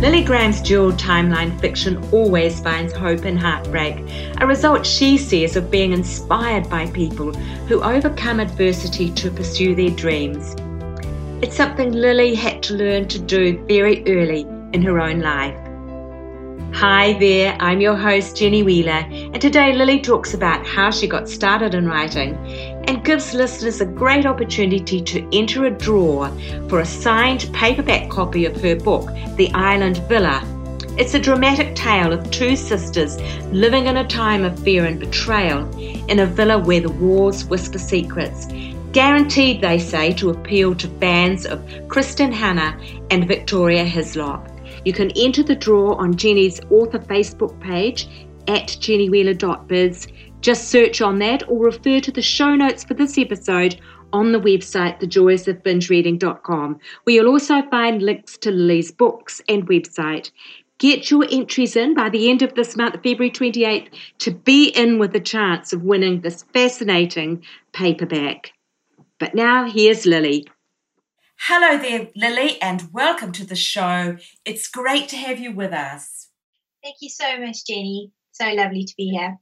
Lily Graham's dual timeline fiction always finds hope in heartbreak, a result she says of being inspired by people who overcome adversity to pursue their dreams. It's something Lily had to learn to do very early in her own life. Hi there, I'm your host Jenny Wheeler, and today Lily talks about how she got started in writing and gives listeners a great opportunity to enter a draw for a signed paperback copy of her book, The Island Villa. It's a dramatic tale of two sisters living in a time of fear and betrayal in a villa where the walls whisper secrets. Guaranteed, they say, to appeal to fans of Kristin Hannah and Victoria Hislop. You can enter the draw on Jenny's author Facebook page at jennywheeler.biz. Just search on that or refer to the show notes for this episode on the website thejoysofbingereading.com, where you'll also find links to Lily's books and website. Get your entries in by the end of this month, February 28th, to be in with a chance of winning this fascinating paperback. But now here's Lily. Hello there, Lily, and welcome to the show. It's great to have you with us. Thank you so much, Jenny. So lovely to be here.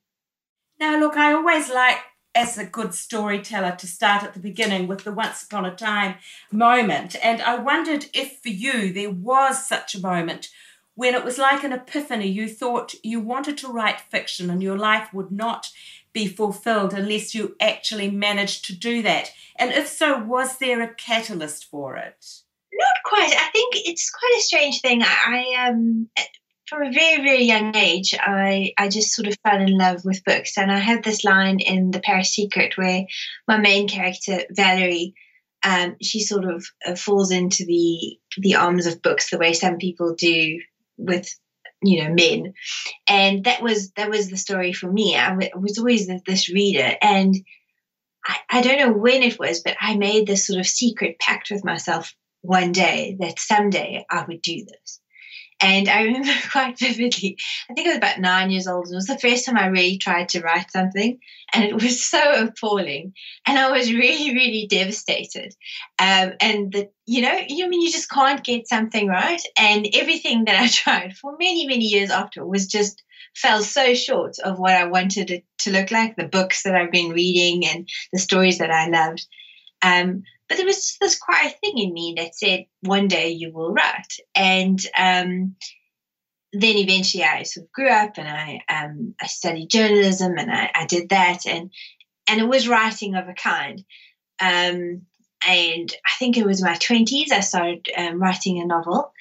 Now, look, I always like, as a good storyteller, to start at the beginning with the once upon a time moment. And I wondered if for you there was such a moment when it was like an epiphany. You thought you wanted to write fiction and your life would not be fulfilled unless you actually managed to do that? And if so, was there a catalyst for it? Not quite. I think it's quite a strange thing. I um from a very very young age, I I just sort of fell in love with books, and I had this line in The Paris Secret where my main character Valerie. Um, she sort of uh, falls into the the arms of books the way some people do with you know men. And that was that was the story for me. I w- was always this reader. And I, I don't know when it was but i made this sort of secret pact with myself one day that someday i would do this and I remember quite vividly, I think I was about nine years old. and It was the first time I really tried to write something, and it was so appalling. And I was really, really devastated. Um, and that, you know, you mean you just can't get something right. And everything that I tried for many, many years after was just fell so short of what I wanted it to look like the books that I've been reading and the stories that I loved. Um, but there was this quiet thing in me that said, one day you will write. And um, then eventually I sort of grew up and I um, I studied journalism and I, I, did that and and it was writing of a kind. Um, and I think it was my twenties I started um, writing a novel.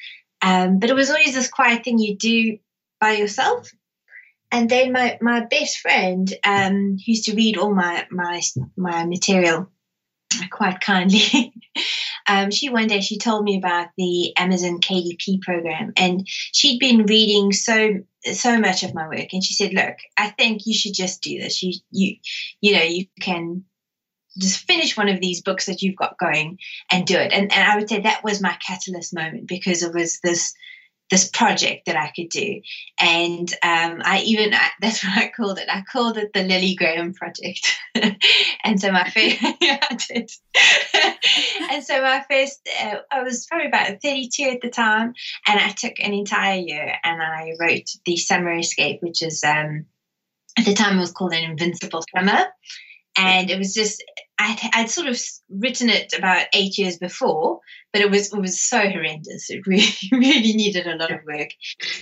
Um, but it was always this quiet thing you do by yourself. And then my, my best friend um, used to read all my my my material quite kindly. um, she one day she told me about the Amazon KDP program, and she'd been reading so so much of my work, and she said, "Look, I think you should just do this. You you you know you can." Just finish one of these books that you've got going and do it. And, and I would say that was my catalyst moment because it was this this project that I could do. And um, I even, I, that's what I called it. I called it the Lily Graham Project. and so my first, yeah, I did. and so my first, uh, I was probably about 32 at the time. And I took an entire year and I wrote The Summer Escape, which is, um, at the time it was called An Invincible Summer. And it was just, I'd, I'd sort of written it about eight years before, but it was it was so horrendous. It really really needed a lot of work,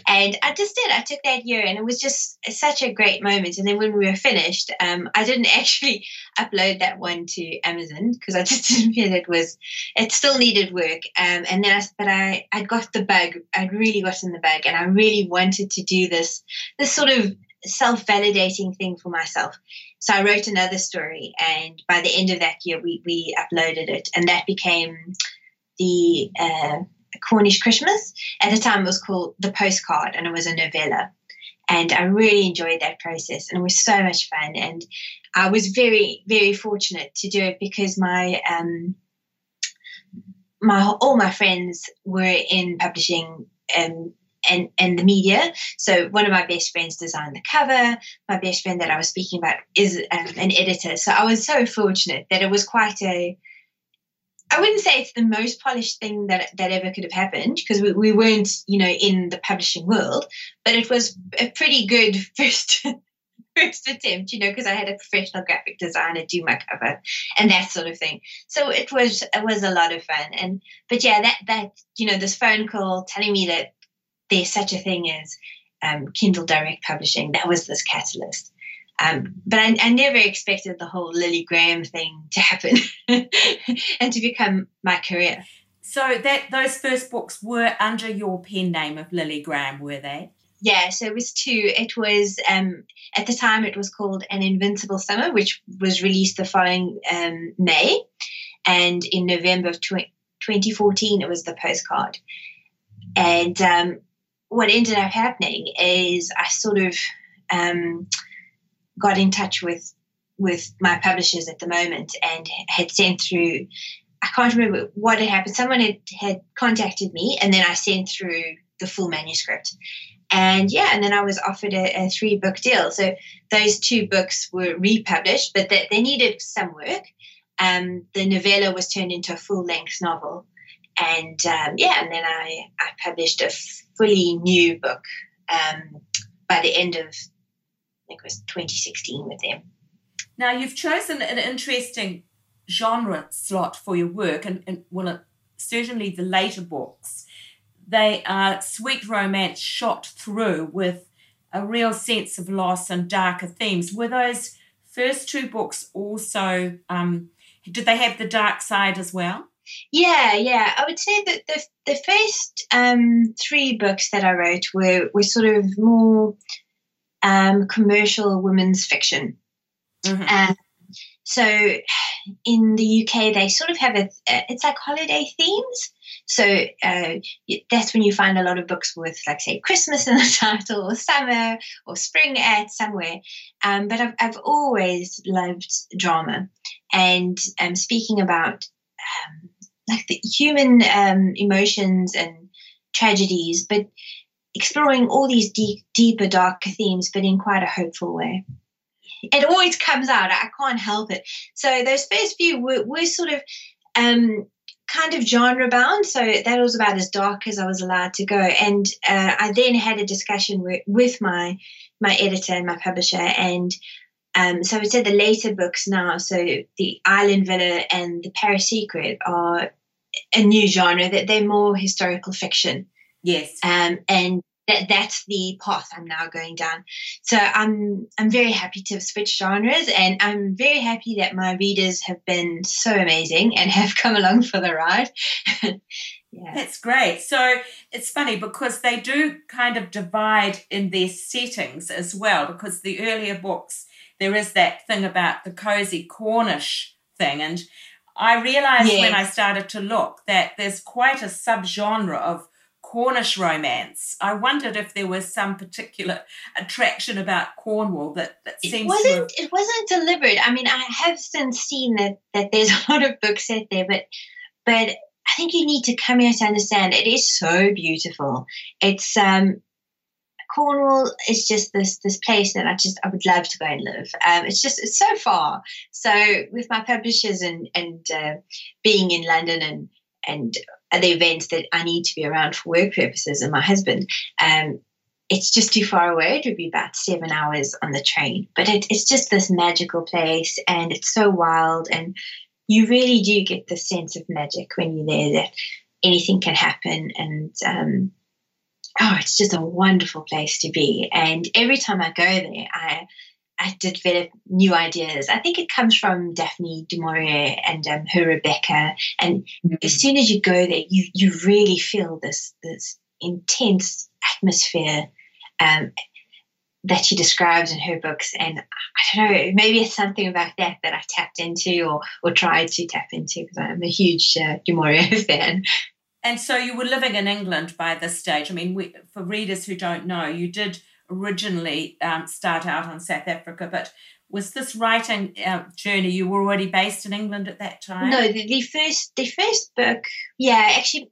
and I just did. I took that year, and it was just such a great moment. And then when we were finished, um, I didn't actually upload that one to Amazon because I just didn't feel it was. It still needed work, um, and then I, but I I got the bug. I'd really gotten the bug, and I really wanted to do this this sort of self validating thing for myself. So I wrote another story, and by the end of that year, we, we uploaded it, and that became the uh, Cornish Christmas. At the time, it was called The Postcard, and it was a novella. And I really enjoyed that process and it was so much fun. And I was very, very fortunate to do it because my, um, my all my friends were in publishing um, and and the media. So one of my best friends designed the cover. My best friend that I was speaking about is um, an editor. So I was so fortunate that it was quite a. I wouldn't say it's the most polished thing that that ever could have happened because we, we weren't, you know, in the publishing world, but it was a pretty good first first attempt, you know, because I had a professional graphic designer do my cover and that sort of thing. So it was it was a lot of fun. And but yeah, that that you know, this phone call telling me that there's such a thing as um, Kindle Direct Publishing, that was this catalyst. Um, but I, I, never expected the whole Lily Graham thing to happen and to become my career. So that those first books were under your pen name of Lily Graham, were they? Yeah, so it was two. It was um, at the time it was called An Invincible Summer, which was released the following um, May, and in November of tw- 2014 it was the postcard. And um, what ended up happening is I sort of um, got in touch with with my publishers at the moment and had sent through. I can't remember what had happened. Someone had, had contacted me, and then I sent through the full manuscript and yeah, and then I was offered a, a three book deal. So those two books were republished, but they, they needed some work. Um, the novella was turned into a full length novel. And um, yeah, and then I, I published a fully new book um, by the end of, think it was 2016 with them. Now, you've chosen an interesting genre slot for your work, and, and well, certainly the later books they are sweet romance shot through with a real sense of loss and darker themes. Were those first two books also, um, did they have the dark side as well? Yeah, yeah. I would say that the, the first um, three books that I wrote were, were sort of more um, commercial women's fiction. Mm-hmm. Um, so in the UK, they sort of have a, it's like holiday themes. So uh, that's when you find a lot of books with, like, say, Christmas in the title, or summer, or spring at somewhere. Um, but I've, I've always loved drama. And um, speaking about um, like the human um, emotions and tragedies, but exploring all these deep, deeper, darker themes, but in quite a hopeful way it always comes out. I can't help it. So those first few were, were sort of um, kind of genre bound. So that was about as dark as I was allowed to go. And uh, I then had a discussion with, with my my editor and my publisher. And um, so I say the later books now, so the Island Villa and the Paris Secret are a new genre that they're more historical fiction. Yes. Um, and that that's the path I'm now going down. So I'm I'm very happy to have switched genres, and I'm very happy that my readers have been so amazing and have come along for the ride. yeah. That's great. So it's funny because they do kind of divide in their settings as well. Because the earlier books, there is that thing about the cozy Cornish thing, and I realized when I started to look that there's quite a subgenre of Cornish romance. I wondered if there was some particular attraction about Cornwall that, that seems it wasn't have... it wasn't deliberate. I mean, I have since seen that that there's a lot of books out there, but but I think you need to come here to understand it is so beautiful. It's um Cornwall is just this this place that I just I would love to go and live. Um, it's just it's so far. So with my publishers and and uh, being in London and and at the events that I need to be around for work purposes and my husband, um, it's just too far away. It would be about seven hours on the train. But it, it's just this magical place and it's so wild. And you really do get the sense of magic when you're there that anything can happen. And um, oh, it's just a wonderful place to be. And every time I go there, I I develop new ideas. I think it comes from Daphne du Maurier and um, her Rebecca. And mm-hmm. as soon as you go there, you you really feel this this intense atmosphere um, that she describes in her books. And I don't know, maybe it's something about that that I tapped into or or tried to tap into because I'm a huge uh, du Maurier fan. And so you were living in England by this stage. I mean, we, for readers who don't know, you did originally um, start out on South Africa, but was this writing uh, journey you were already based in England at that time? No, the, the first the first book, yeah, actually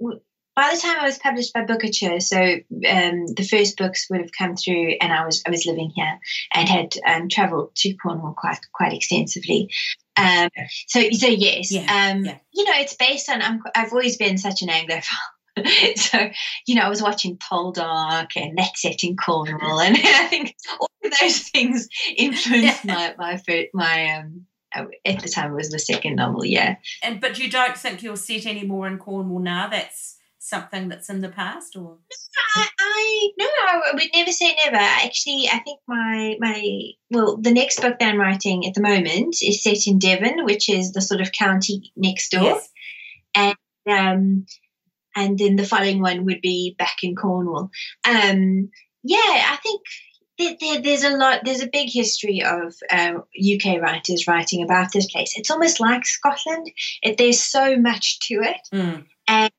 by the time I was published by Bookouture, so um, the first books would have come through, and I was I was living here and had um, travelled to Cornwall quite quite extensively. Um, so so yes, yeah, um, yeah. you know, it's based on i have always been such an Anglophile. so you know, I was watching Poldark and Net Set in Cornwall, and I think all of those things influenced my my my um at the time it was the second novel, yeah. And but you don't think you're set any more in Cornwall now? That's something that's in the past or I, I no I would never say never actually I think my my well the next book that I'm writing at the moment is set in Devon which is the sort of county next door yes. and um and then the following one would be back in Cornwall um yeah I think there, there, there's a lot there's a big history of uh, uk writers writing about this place it's almost like scotland it, there's so much to it mm. and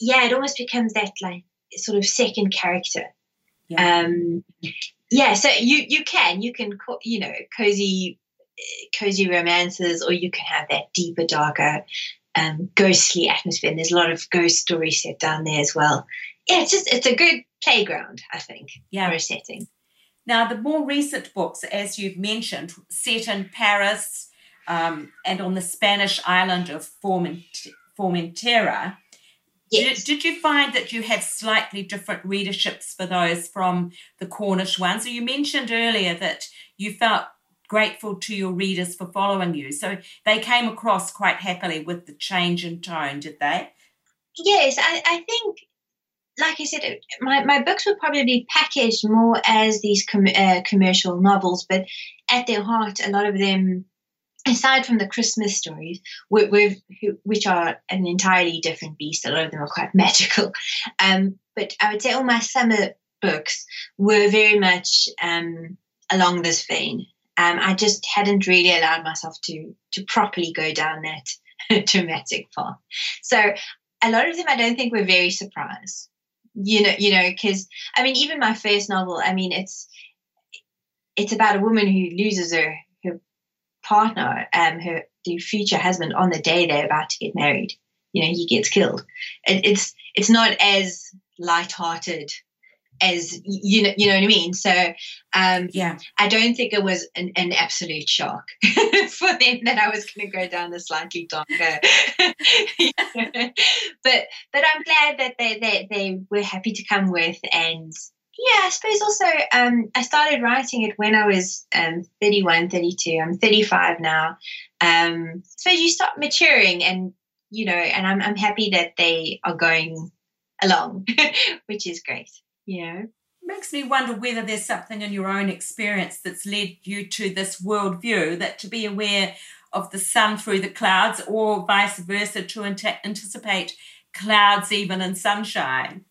yeah, it almost becomes that like sort of second character. Yeah. Um, yeah, so you you can you can you know cozy cozy romances, or you can have that deeper, darker, um, ghostly atmosphere. And there's a lot of ghost stories set down there as well. Yeah, it's just it's a good playground, I think, yeah. for a setting. Now, the more recent books, as you've mentioned, set in Paris um, and on the Spanish island of Formentera, Yes. Did, did, you find that you had slightly different readerships for those from the Cornish ones? So you mentioned earlier that you felt grateful to your readers for following you. So they came across quite happily with the change in tone, did they? Yes, I, I think, like I said, my, my books were probably packaged more as these com- uh, commercial novels, but at their heart, a lot of them aside from the Christmas stories, which are an entirely different beast, a lot of them are quite magical. Um, but I would say all my summer books were very much um, along this vein. Um, I just hadn't really allowed myself to to properly go down that dramatic path. So a lot of them, I don't think, were very surprised. You know, you know, because I mean, even my first novel, I mean, it's it's about a woman who loses her her partner, um, her the future husband, on the day they're about to get married. You know, he gets killed. It, it's it's not as light-hearted as you know you know what I mean. So um, yeah, I don't think it was an, an absolute shock for them that I was going to go down the slightly darker. but but I'm glad that they, they they were happy to come with and yeah, I suppose also um, I started writing it when I was um, 31, 32. I'm 35 now. Um, so you start maturing and, you know, and I'm, I'm happy that they are going along, which is great, you know. Makes me wonder whether there's something in your own experience that's led you to this worldview that to be aware of the sun through the clouds or vice versa to anticipate clouds even in sunshine.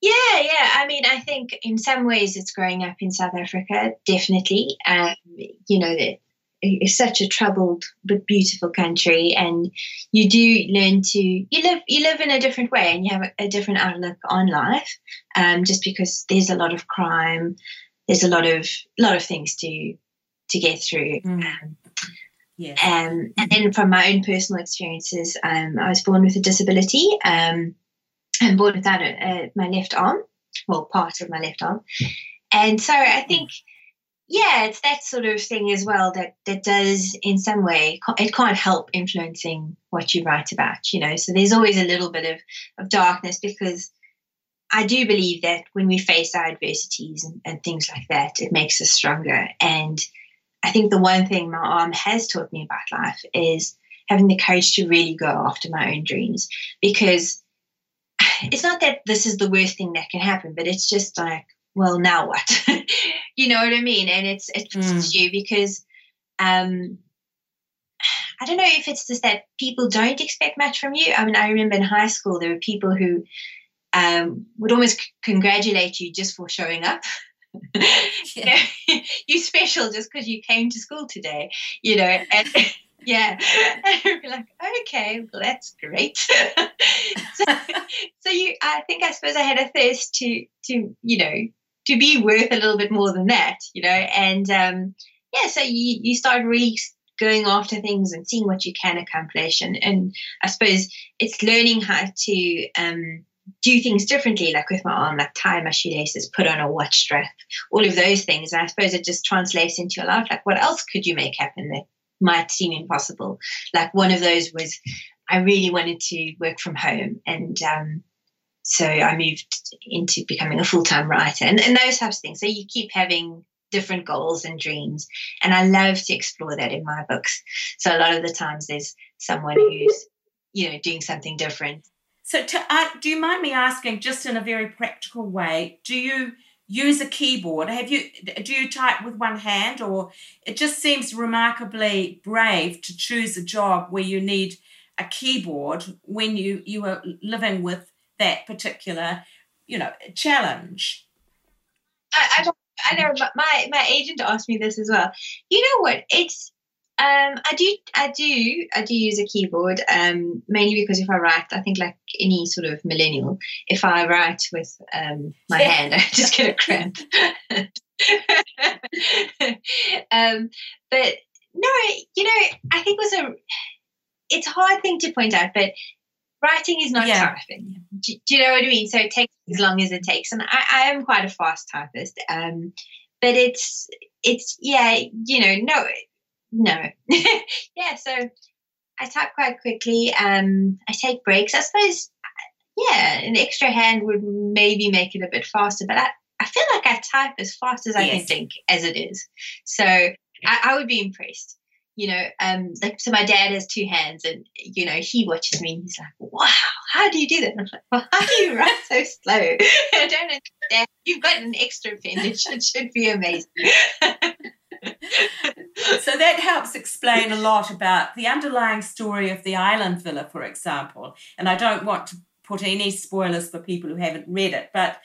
Yeah, yeah. I mean, I think in some ways it's growing up in South Africa, definitely. Um, you know, that it's such a troubled but beautiful country, and you do learn to you live you live in a different way, and you have a, a different outlook on life. Um, just because there's a lot of crime, there's a lot of lot of things to to get through. Mm. Um, yeah. Um, and then from my own personal experiences, um, I was born with a disability. Um, and born without uh, my left arm, well, part of my left arm. And so I think, yeah, it's that sort of thing as well that that does in some way it can't help influencing what you write about, you know. So there's always a little bit of of darkness because I do believe that when we face our adversities and, and things like that, it makes us stronger. And I think the one thing my arm has taught me about life is having the courage to really go after my own dreams because it's not that this is the worst thing that can happen, but it's just like, well, now what? you know what I mean? And it's it mm. you because um I don't know if it's just that people don't expect much from you. I mean, I remember in high school there were people who um, would almost c- congratulate you just for showing up. you are special just because you came to school today, you know. And yeah. And we're like, okay, well, that's great. so, so you, I think, I suppose I had a thirst to, to, you know, to be worth a little bit more than that, you know. And um, yeah, so you you start really going after things and seeing what you can accomplish, and and I suppose it's learning how to um, do things differently, like with my arm, like tie my shoelaces, put on a watch strap, all of those things. And I suppose it just translates into your life. Like, what else could you make happen that might seem impossible? Like, one of those was I really wanted to work from home. And um, so I moved into becoming a full time writer and, and those types of things. So you keep having different goals and dreams. And I love to explore that in my books. So a lot of the times there's someone who's, you know, doing something different so, to, uh, do you mind me asking, just in a very practical way, do you use a keyboard? Have you do you type with one hand, or it just seems remarkably brave to choose a job where you need a keyboard when you you are living with that particular, you know, challenge? I, I, I know my my agent asked me this as well. You know what? It's um, I do, I do, I do use a keyboard. Um, mainly because if I write, I think like any sort of millennial, if I write with um, my hand, I just get a cramp. um, but no, you know, I think it was a. It's a hard thing to point out, but writing is not yeah. typing. Do, do, you know what I mean? So it takes as long as it takes, and I, I am quite a fast typist. Um, but it's it's yeah, you know, no no. yeah, so I type quite quickly. Um, I take breaks. I suppose, yeah, an extra hand would maybe make it a bit faster, but I, I feel like I type as fast as I yes. can think as it is. So I, I would be impressed you know, um, like so my dad has two hands, and you know, he watches me and he's like, "Wow, how do you do that?" And I'm like, "Well, how do you write so slow?" I don't understand. You've got an extra pen; it should be amazing. so that helps explain a lot about the underlying story of the island villa, for example. And I don't want to put any spoilers for people who haven't read it, but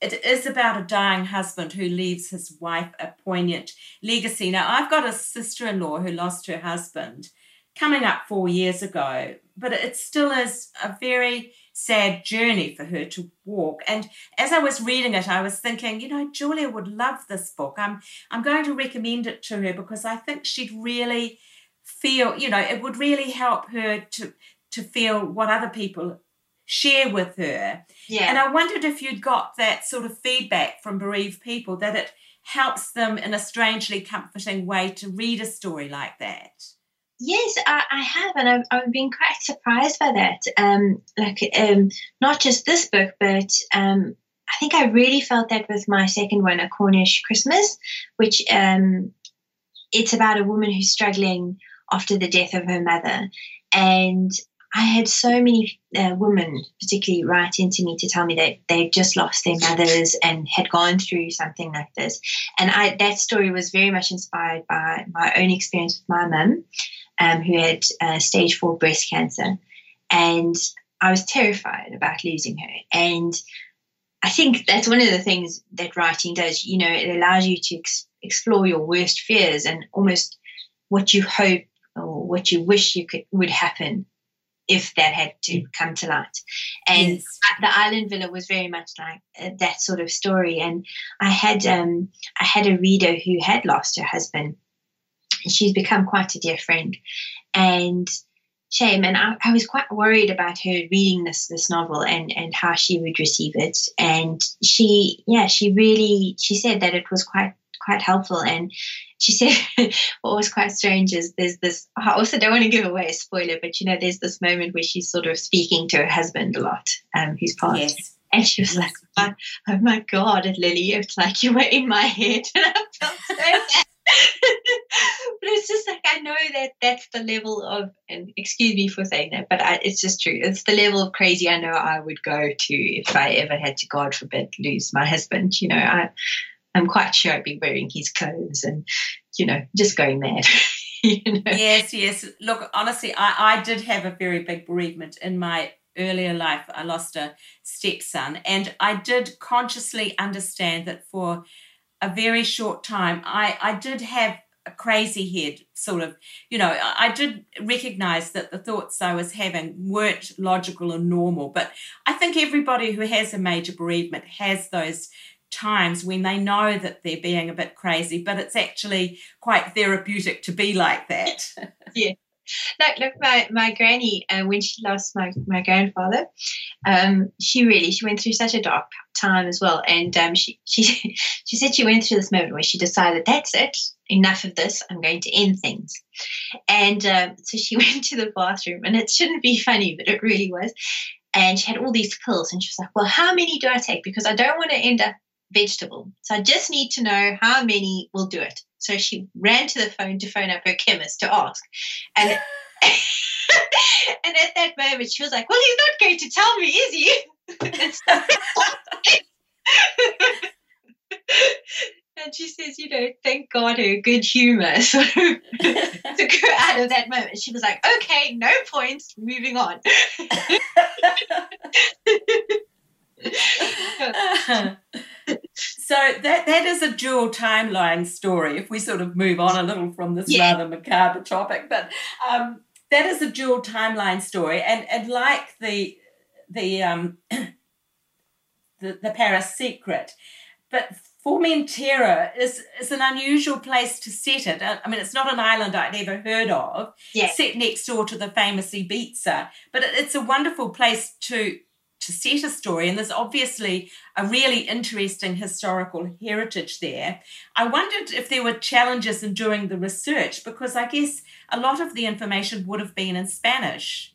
it is about a dying husband who leaves his wife a poignant legacy. Now, I've got a sister in law who lost her husband coming up four years ago, but it still is a very sad journey for her to walk. And as I was reading it, I was thinking, you know, Julia would love this book. I'm I'm going to recommend it to her because I think she'd really feel, you know, it would really help her to to feel what other people share with her. Yeah. And I wondered if you'd got that sort of feedback from bereaved people that it helps them in a strangely comforting way to read a story like that. Yes, I, I have, and I've, I've, been quite surprised by that. Um, like, um, not just this book, but um, I think I really felt that with my second one, A Cornish Christmas, which um, it's about a woman who's struggling after the death of her mother, and I had so many uh, women, particularly, write into me to tell me that they've just lost their mothers and had gone through something like this. And I, that story was very much inspired by my own experience with my mum um, who had uh, stage four breast cancer. And I was terrified about losing her. And I think that's one of the things that writing does. You know, it allows you to ex- explore your worst fears and almost what you hope or what you wish you could would happen if that had to come to light. And yes. the Island Villa was very much like uh, that sort of story. And I had um, I had a reader who had lost her husband she's become quite a dear friend. And shame, and I, I, was quite worried about her reading this this novel and and how she would receive it. And she, yeah, she really she said that it was quite quite helpful. And she said what was quite strange is there's this. I also don't want to give away a spoiler, but you know, there's this moment where she's sort of speaking to her husband a lot, um, who's passed. Yes. And she was like, oh, "Oh my God, Lily, it's like you were in my head," and I felt so bad. But it's just like I know that that's the level of, and excuse me for saying that, but I, it's just true. It's the level of crazy I know I would go to if I ever had to, God forbid, lose my husband. You know, I, I'm quite sure I'd be wearing his clothes and, you know, just going mad. you know? Yes, yes. Look, honestly, I, I did have a very big bereavement in my earlier life. I lost a stepson, and I did consciously understand that for a very short time, I, I did have a crazy head, sort of. You know, I did recognize that the thoughts I was having weren't logical and normal, but I think everybody who has a major bereavement has those times when they know that they're being a bit crazy, but it's actually quite therapeutic to be like that. yeah. Look, look, my, my granny, uh, when she lost my, my grandfather, um, she really, she went through such a dark time as well. And um, she, she, she said she went through this moment where she decided, that's it, enough of this, I'm going to end things. And um, so she went to the bathroom, and it shouldn't be funny, but it really was. And she had all these pills, and she was like, well, how many do I take? Because I don't want to end up vegetable. So I just need to know how many will do it. So she ran to the phone to phone up her chemist to ask. And and at that moment she was like, Well, he's not going to tell me, is he? and she says, you know, thank God her good humor sort of took her out of that moment. She was like, okay, no points, moving on. so that that is a dual timeline story. If we sort of move on a little from this yeah. rather macabre topic, but um, that is a dual timeline story, and and like the the um, the, the Paris secret, but Formentera is is an unusual place to set it. I mean, it's not an island I'd ever heard of. Yeah. Set next door to the famous Ibiza, but it's a wonderful place to to set a story, and there's obviously a really interesting historical heritage there. I wondered if there were challenges in doing the research because I guess a lot of the information would have been in Spanish.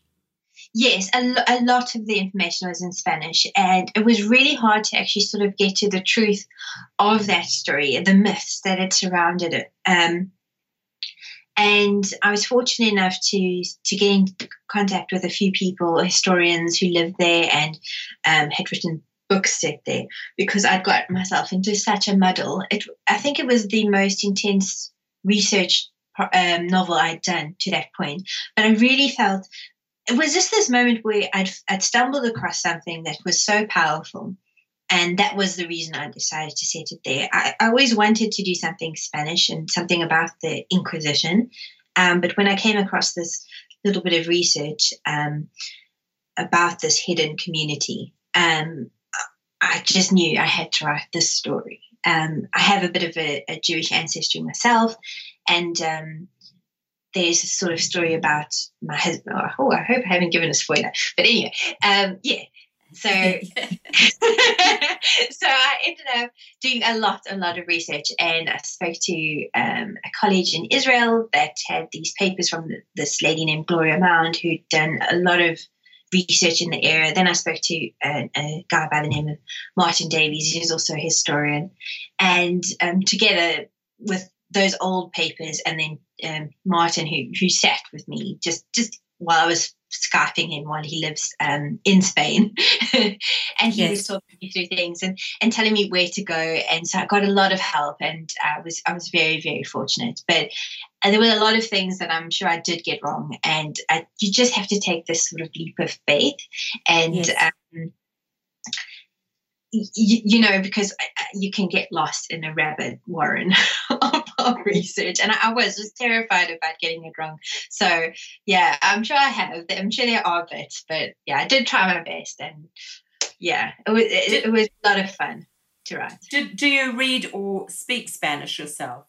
Yes, a, a lot of the information was in Spanish, and it was really hard to actually sort of get to the truth of that story, the myths that had surrounded it. Um, and I was fortunate enough to to get in contact with a few people, historians who lived there and um, had written books set there because I'd got myself into such a muddle. It, I think it was the most intense research um, novel I'd done to that point, but I really felt it was just this moment where I'd, I'd stumbled across something that was so powerful and that was the reason I decided to set it there. I, I always wanted to do something Spanish and something about the Inquisition, um, but when I came across this little bit of research um, about this hidden community, um, I just knew I had to write this story. Um, I have a bit of a, a Jewish ancestry myself, and um, there's a sort of story about my husband. Oh, I hope I haven't given a spoiler, but anyway, um, yeah. So, so I ended up doing a lot, a lot of research, and I spoke to um, a college in Israel that had these papers from this lady named Gloria Mound, who'd done a lot of research in the area. Then I spoke to a, a guy by the name of Martin Davies, who's also a historian, and um, together with those old papers, and then um, Martin, who who sat with me just just while I was skyping him while he lives um, in Spain, and he yes. was talking me through things and and telling me where to go. And so I got a lot of help, and I was I was very very fortunate. But and there were a lot of things that I'm sure I did get wrong, and I, you just have to take this sort of leap of faith and. Yes. Um, you, you, know, because you can get lost in a rabbit warren of, of, research. And I, I, was just terrified about getting it wrong. So, yeah, I'm sure I have. I'm sure there are bits, but yeah, I did try my best. And yeah, it was, it, it was a lot of fun to write. Do, do you read or speak Spanish yourself?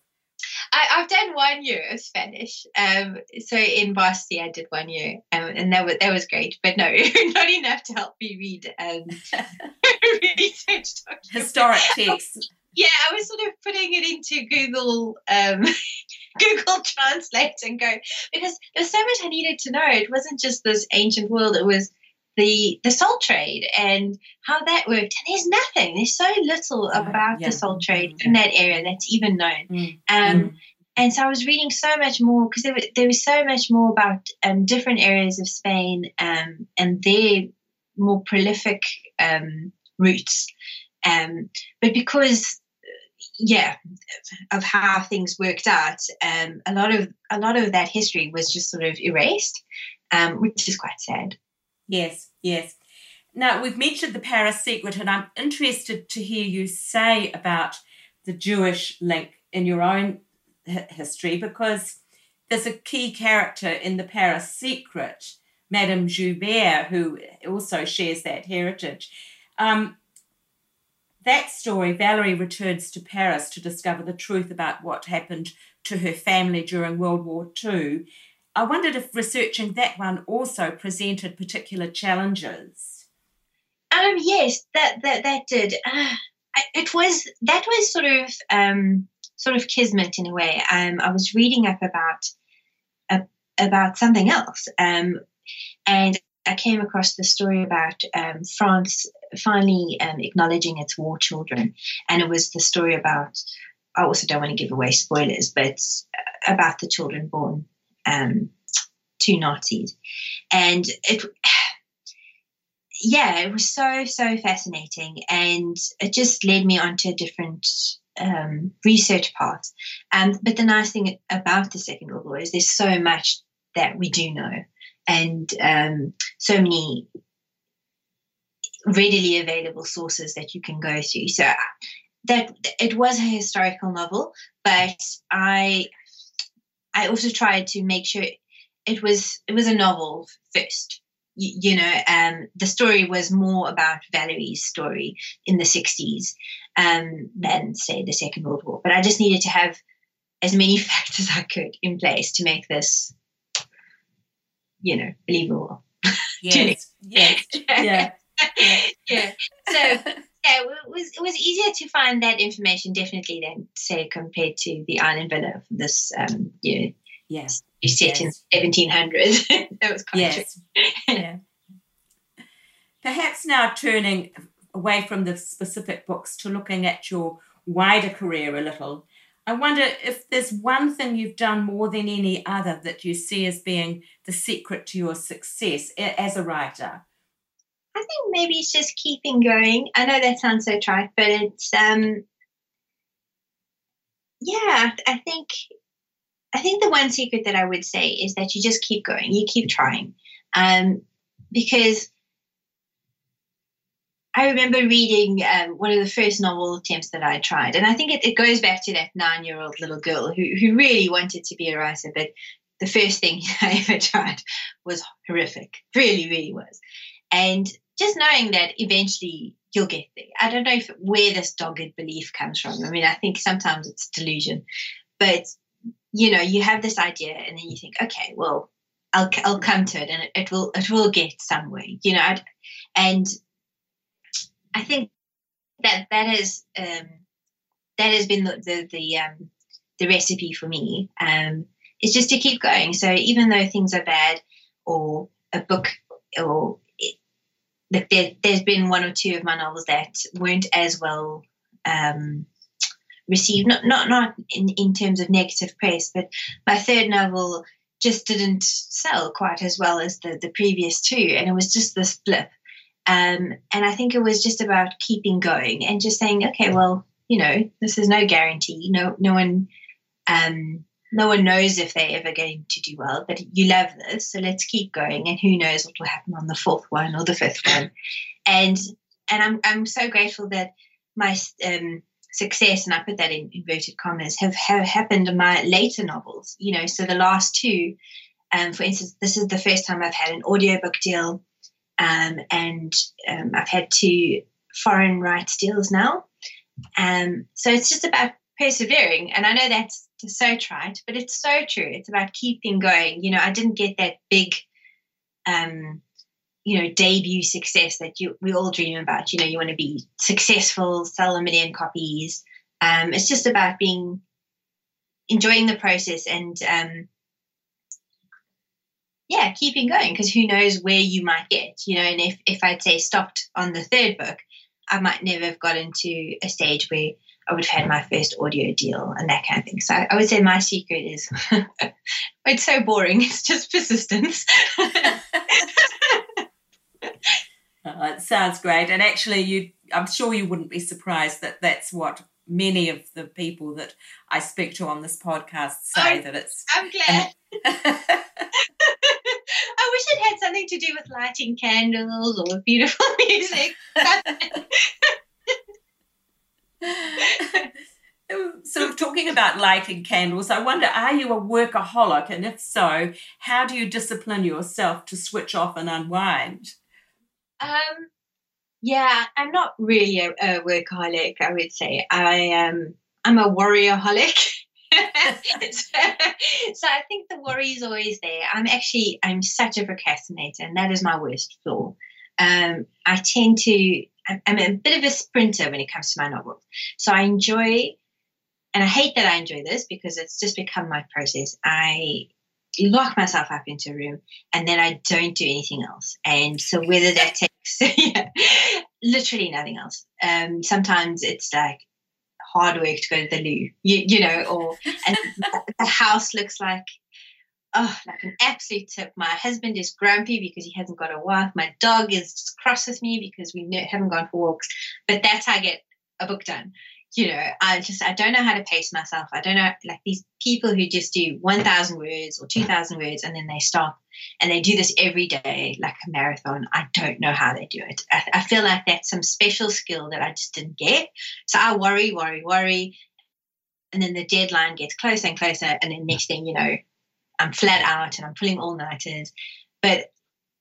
I, have done one year of Spanish. Um, so in varsity, I did one year, um, and that was that was great. But no, not enough to help me read um, research historic text. Yeah, I was sort of putting it into Google um, Google Translate and go because there's so much I needed to know. It wasn't just this ancient world; it was the the salt trade and how that worked. And there's nothing. There's so little about yeah. the salt trade in that area that's even known. Mm. Um, mm. And so I was reading so much more because there, there was so much more about um, different areas of Spain um, and their more prolific um, routes. Um, but because yeah of how things worked out um, a lot of a lot of that history was just sort of erased um, which is quite sad Yes, yes. Now, we've mentioned the Paris secret, and I'm interested to hear you say about the Jewish link in your own history because there's a key character in the Paris secret, Madame Joubert, who also shares that heritage. Um, that story, Valerie returns to Paris to discover the truth about what happened to her family during World War II. I wondered if researching that one also presented particular challenges. Um, yes, that that that did. Uh, it was that was sort of um, sort of kismet in a way. Um, I was reading up about uh, about something else, um, and I came across the story about um, France finally um, acknowledging its war children, and it was the story about. I also don't want to give away spoilers, but about the children born um, to Nazis, and it. Yeah, it was so so fascinating, and it just led me onto a different um, research path. Um, but the nice thing about the Second World War is there's so much that we do know, and um, so many readily available sources that you can go through. So that it was a historical novel, but I I also tried to make sure it was it was a novel first. You, you know, um, the story was more about Valerie's story in the 60s um, than, say, the Second World War. But I just needed to have as many facts as I could in place to make this, you know, believe it believable. Yes, yes, yeah yeah. So yeah, it was it was easier to find that information definitely than say compared to the Island Villa. Of this um, you know, yes, set yes. in seventeen hundred. that was quite yes. yeah. Perhaps now turning away from the specific books to looking at your wider career a little. I wonder if there's one thing you've done more than any other that you see as being the secret to your success as a writer. I think maybe it's just keeping going. I know that sounds so trite, but it's um yeah, I think I think the one secret that I would say is that you just keep going, you keep trying. Um because I remember reading um, one of the first novel attempts that I tried, and I think it, it goes back to that nine-year-old little girl who who really wanted to be a writer, but the first thing I ever tried was horrific, really, really was. And just knowing that eventually you'll get there. I don't know if, where this dogged belief comes from. I mean, I think sometimes it's delusion, but you know, you have this idea and then you think, okay, well, I'll I'll come to it and it, it will it will get somewhere, you know. And I think that that is um, that has been the the the, um, the recipe for me. Um, is just to keep going. So even though things are bad, or a book or there, has been one or two of my novels that weren't as well um, received, not not not in, in terms of negative press, but my third novel just didn't sell quite as well as the the previous two, and it was just this blip. Um, and I think it was just about keeping going and just saying, okay, well, you know, this is no guarantee. No, no one um, no one knows if they're ever going to do well, but you love this, so let's keep going. And who knows what will happen on the fourth one or the fifth one. And and I'm I'm so grateful that my um, success, and I put that in inverted commas, have, have happened in my later novels. You know, so the last two, um, for instance, this is the first time I've had an audiobook deal, um, and um, I've had two foreign rights deals now. Um, so it's just about persevering, and I know that's so trite, but it's so true. It's about keeping going. You know, I didn't get that big, um, you know, debut success that you we all dream about. You know, you want to be successful, sell a million copies. Um, it's just about being enjoying the process and um, yeah, keeping going because who knows where you might get. You know, and if if I'd say stopped on the third book, I might never have got into a stage where I would have had my first audio deal and that kind of thing. So I would say my secret is it's so boring. It's just persistence. oh, it sounds great. And actually, you, I'm sure you wouldn't be surprised that that's what many of the people that I speak to on this podcast say I'm, that it's. I'm glad. I wish it had something to do with lighting candles or beautiful music. sort of talking about lighting candles, I wonder are you a workaholic? And if so, how do you discipline yourself to switch off and unwind? Um, Yeah, I'm not really a, a workaholic. I would say I am. Um, I'm a warriorholic. so, so I think the worry is always there. I'm actually I'm such a procrastinator, and that is my worst flaw. Um, I tend to I'm a bit of a sprinter when it comes to my novels. So I enjoy, and I hate that I enjoy this because it's just become my process. I lock myself up into a room and then I don't do anything else. And so whether that takes yeah, literally nothing else. Um, sometimes it's like hard work to go to the loo, you, you know, or and the house looks like oh, like an absolute tip. My husband is grumpy because he hasn't got a wife. My dog is just cross with me because we haven't gone for walks. But that's how I get a book done. You know, I just I don't know how to pace myself. I don't know like these people who just do one thousand words or two thousand words and then they stop and they do this every day like a marathon. I don't know how they do it. I, I feel like that's some special skill that I just didn't get. So I worry, worry, worry, and then the deadline gets closer and closer, and then next thing you know, I'm flat out and I'm pulling all nighters. But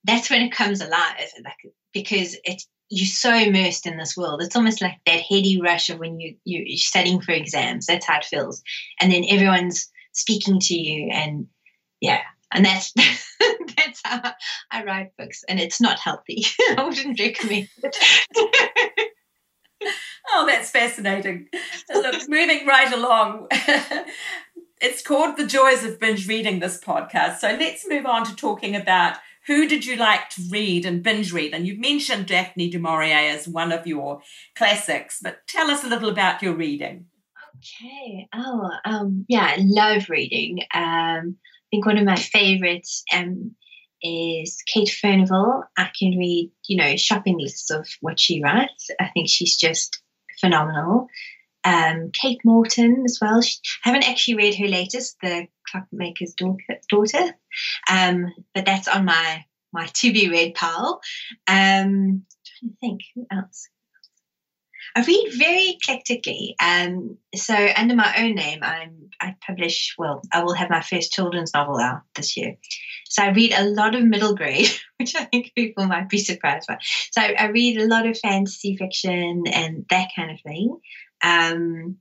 that's when it comes alive, like because it's you're so immersed in this world. It's almost like that heady rush of when you you're studying for exams. That's how it feels, and then everyone's speaking to you, and yeah, and that's that's how I write books, and it's not healthy. I wouldn't recommend it. oh, that's fascinating. Look, moving right along it's called The Joys of Binge Reading, this podcast. So let's move on to talking about who did you like to read and binge read? And you've mentioned Daphne du Maurier as one of your classics, but tell us a little about your reading. Okay. Oh, um, yeah, I love reading. Um, I think one of my favorites um, is Kate Furnivall. I can read, you know, shopping lists of what she writes. I think she's just phenomenal um, Kate Morton as well. She, I haven't actually read her latest, The Clockmaker's Daughter, um, but that's on my my to be read pile. Um, trying to think who else. I read very eclectically. Um, so under my own name, I'm I publish. Well, I will have my first children's novel out this year. So I read a lot of middle grade, which I think people might be surprised by. So I, I read a lot of fantasy fiction and that kind of thing. Um,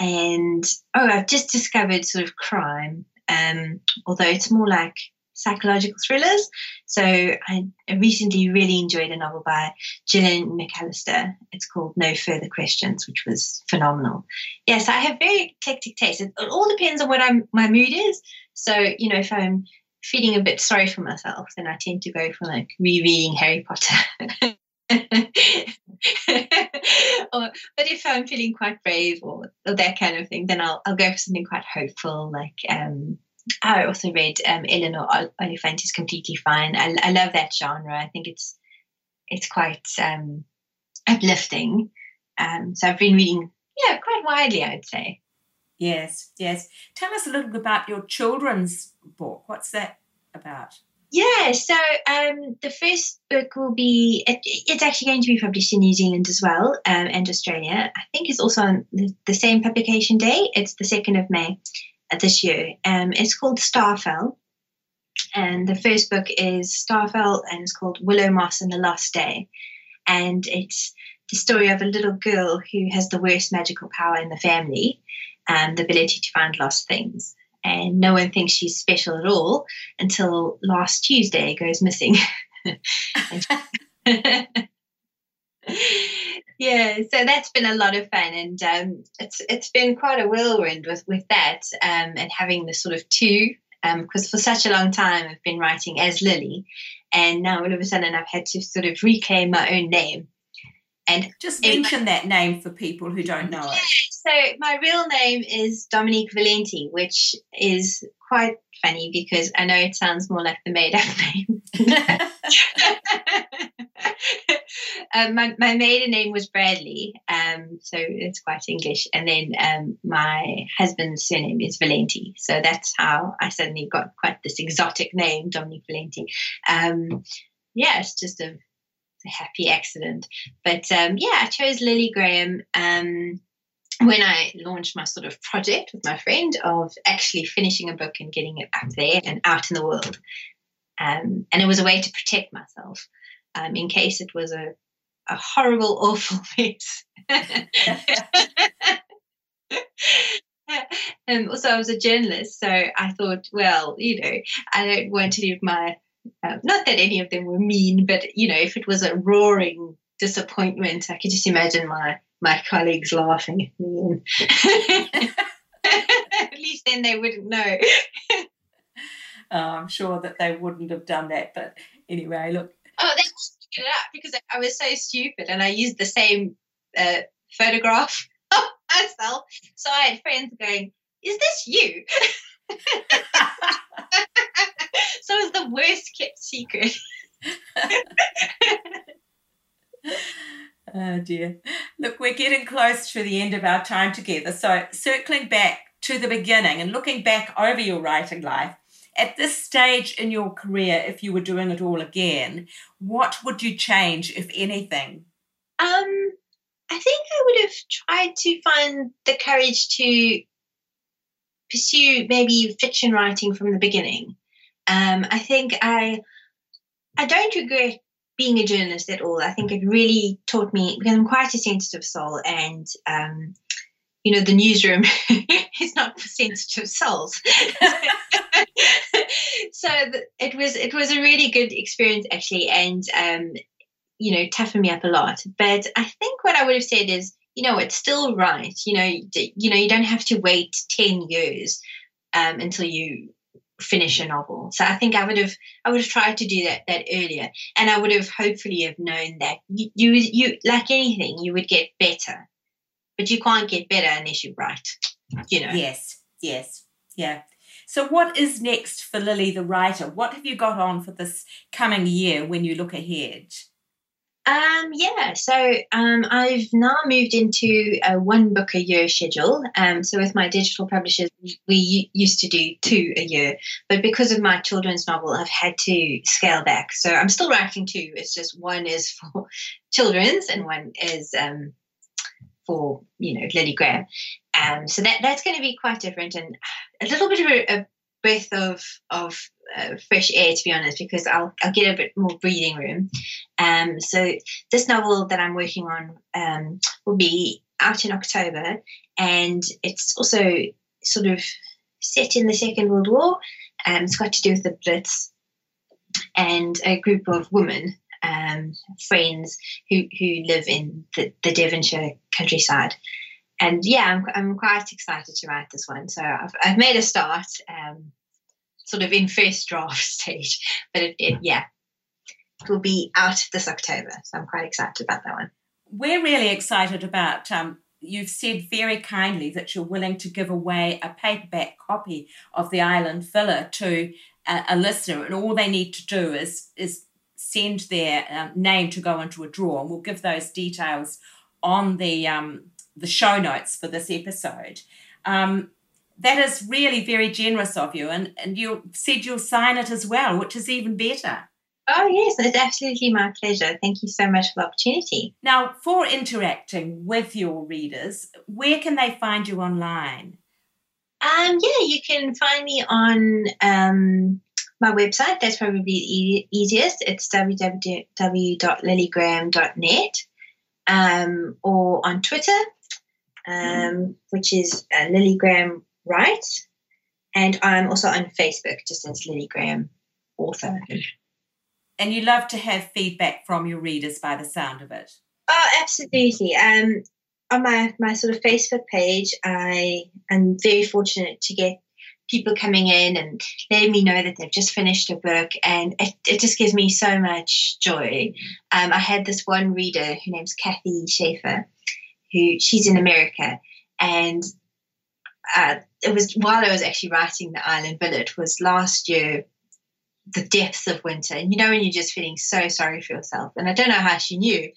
and oh, I've just discovered sort of crime, um, although it's more like psychological thrillers. So I recently really enjoyed a novel by Gillian McAllister. It's called No Further Questions, which was phenomenal. Yes, I have very eclectic taste. It, it all depends on what I'm my mood is. So you know, if I'm feeling a bit sorry for myself, then I tend to go for like rereading Harry Potter. or, but if I'm feeling quite brave or, or, that kind of thing, then I'll, I'll go for something quite hopeful. Like um, I also read um, Eleanor Oliphant is completely fine. I, I love that genre. I think it's it's quite um, uplifting. Um, so I've been reading, yeah, quite widely, I'd say. Yes, yes. Tell us a little bit about your children's book. What's that about? Yeah, so um, the first book will be, it, it's actually going to be published in New Zealand as well um, and Australia. I think it's also on the, the, same publication day. It's the 2nd of May this year. Um, it's called Starfell. And the first book is Starfell and it's called Willow Moss and the Lost Day. And it's the story of a little girl who has the worst magical power in the family, um, the ability to find lost things and no one thinks she's special at all until last Tuesday goes missing. yeah, so that's been a lot of fun, and um, it's it's been quite a whirlwind with with that, um, and having the sort of two, because um, for such a long time I've been writing as Lily, and now all of a sudden I've had to sort of reclaim my own name. And just mention that name for people who don't know it. So my real name is Dominique Valente, which is quite funny because I know it sounds more like the made-up name. um, my, my maiden name was Bradley, um, so it's quite English. And then um, my husband's surname is Valente, so that's how I suddenly got quite this exotic name, Dominique Valente. Um, yeah, it's just a, a happy accident. But um, yeah, I chose Lily Graham um, when I launched my sort of project with my friend of actually finishing a book and getting it up there and out in the world. Um, and it was a way to protect myself um, in case it was a a horrible, awful mess. and also, I was a journalist, so I thought, well, you know, I don't want to leave my uh, not that any of them were mean, but you know, if it was a roaring disappointment, I could just imagine my my colleagues laughing at me. And at least then they wouldn't know. oh, I'm sure that they wouldn't have done that. But anyway, look. Oh, they it up because I was so stupid and I used the same uh, photograph of myself. So I had friends going, Is this you? So it's the worst kept secret. oh dear. Look, we're getting close to the end of our time together. So, circling back to the beginning and looking back over your writing life, at this stage in your career, if you were doing it all again, what would you change, if anything? Um, I think I would have tried to find the courage to pursue maybe fiction writing from the beginning. Um, I think I I don't regret being a journalist at all. I think it really taught me because I'm quite a sensitive soul, and um, you know the newsroom is not for sensitive souls. so it was it was a really good experience actually, and um, you know toughened me up a lot. But I think what I would have said is you know, it's still right. You know, you know, you don't have to wait ten years um, until you finish a novel. So I think I would have I would have tried to do that that earlier, and I would have hopefully have known that you you, you like anything you would get better, but you can't get better unless you write. You know. Yes. Yes. Yeah. So, what is next for Lily the writer? What have you got on for this coming year when you look ahead? Um, yeah, so um, I've now moved into a one book a year schedule. Um, so with my digital publishers, we used to do two a year, but because of my children's novel, I've had to scale back. So I'm still writing two. It's just one is for children's and one is um, for you know Lily Graham. Um, so that that's going to be quite different and a little bit of a, a breath of of uh, fresh air, to be honest, because I'll, I'll get a bit more breathing room. Um, so this novel that I'm working on um, will be out in October, and it's also sort of set in the Second World War. Um, it's got to do with the Blitz and a group of women, um, friends who, who live in the, the Devonshire countryside and yeah, I'm, I'm quite excited to write this one. So I've, I've made a start. Um, sort of in first draft stage. But it, it, yeah, it will be out this October. So I'm quite excited about that one. We're really excited about. Um, you've said very kindly that you're willing to give away a paperback copy of the Island Villa to a, a listener, and all they need to do is is send their um, name to go into a draw, and we'll give those details on the um, the show notes for this episode. Um, that is really very generous of you. And, and you said you'll sign it as well, which is even better. Oh, yes, it's absolutely my pleasure. Thank you so much for the opportunity. Now, for interacting with your readers, where can they find you online? Um, yeah, you can find me on um, my website. That's probably the easiest. It's www.lilygraham.net um, or on Twitter, um, which is uh, Lily Graham Wright. And I'm also on Facebook, just as Lily Graham, author. And you love to have feedback from your readers by the sound of it. Oh, absolutely. Um, on my, my sort of Facebook page, I am very fortunate to get people coming in and letting me know that they've just finished a book, and it, it just gives me so much joy. Um, I had this one reader, her name's Kathy Schaefer, who she's in America, and uh, it was while I was actually writing the Island Villa was last year the depths of winter. And you know when you're just feeling so sorry for yourself. And I don't know how she knew,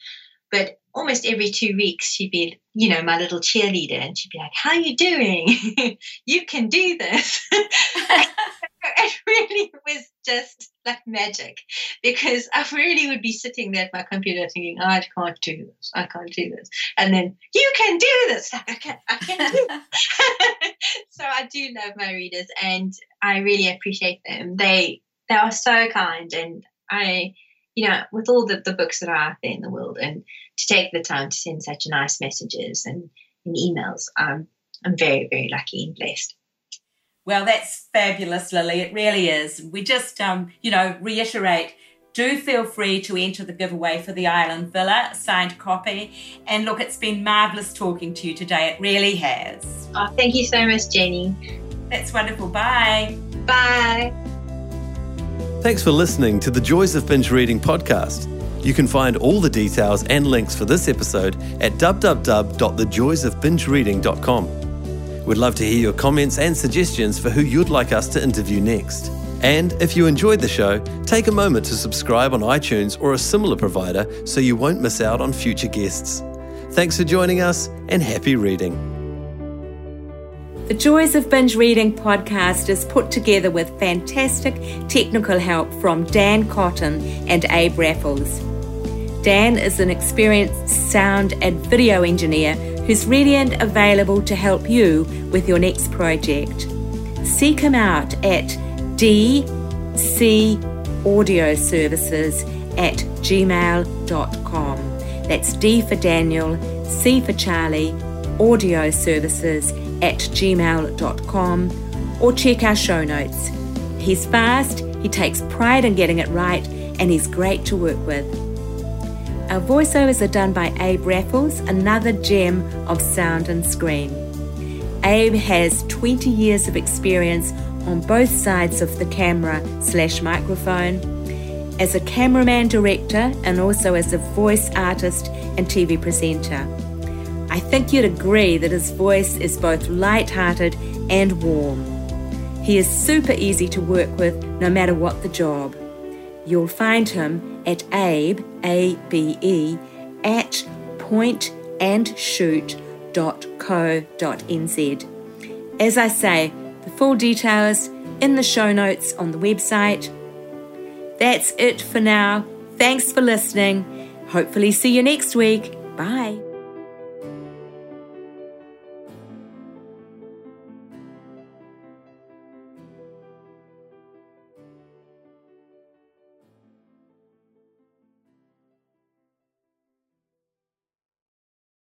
but almost every two weeks she'd be, you know, my little cheerleader, and she'd be like, "How are you doing? you can do this." it really was just like magic because I really would be sitting there at my computer thinking, I can't do this, I can't do this. And then you can do this. Like, I can I can do so I do love my readers and I really appreciate them. They they are so kind and I you know, with all the, the books that are out there in the world and to take the time to send such nice messages and, and emails, um, I'm very, very lucky and blessed. Well, that's fabulous, Lily. It really is. We just, um, you know, reiterate do feel free to enter the giveaway for the Island Villa signed copy. And look, it's been marvelous talking to you today. It really has. Oh, thank you so much, Jenny. That's wonderful. Bye. Bye. Thanks for listening to the Joys of Binge Reading podcast. You can find all the details and links for this episode at www.thejoysofbingereading.com. We'd love to hear your comments and suggestions for who you'd like us to interview next. And if you enjoyed the show, take a moment to subscribe on iTunes or a similar provider so you won't miss out on future guests. Thanks for joining us and happy reading. The Joys of Binge Reading podcast is put together with fantastic technical help from Dan Cotton and Abe Raffles. Dan is an experienced sound and video engineer who's ready and available to help you with your next project. Seek him out at dcaudioservices at gmail.com. That's D for Daniel, C for Charlie, audio services at gmail.com or check our show notes. He's fast, he takes pride in getting it right, and he's great to work with. Our voiceovers are done by Abe Raffles, another gem of sound and screen. Abe has 20 years of experience on both sides of the camera slash microphone, as a cameraman director, and also as a voice artist and TV presenter. I think you'd agree that his voice is both light-hearted and warm. He is super easy to work with no matter what the job. You'll find him at abe, A-B-E, at pointandshoot.co.nz. As I say, the full details in the show notes on the website. That's it for now. Thanks for listening. Hopefully, see you next week. Bye.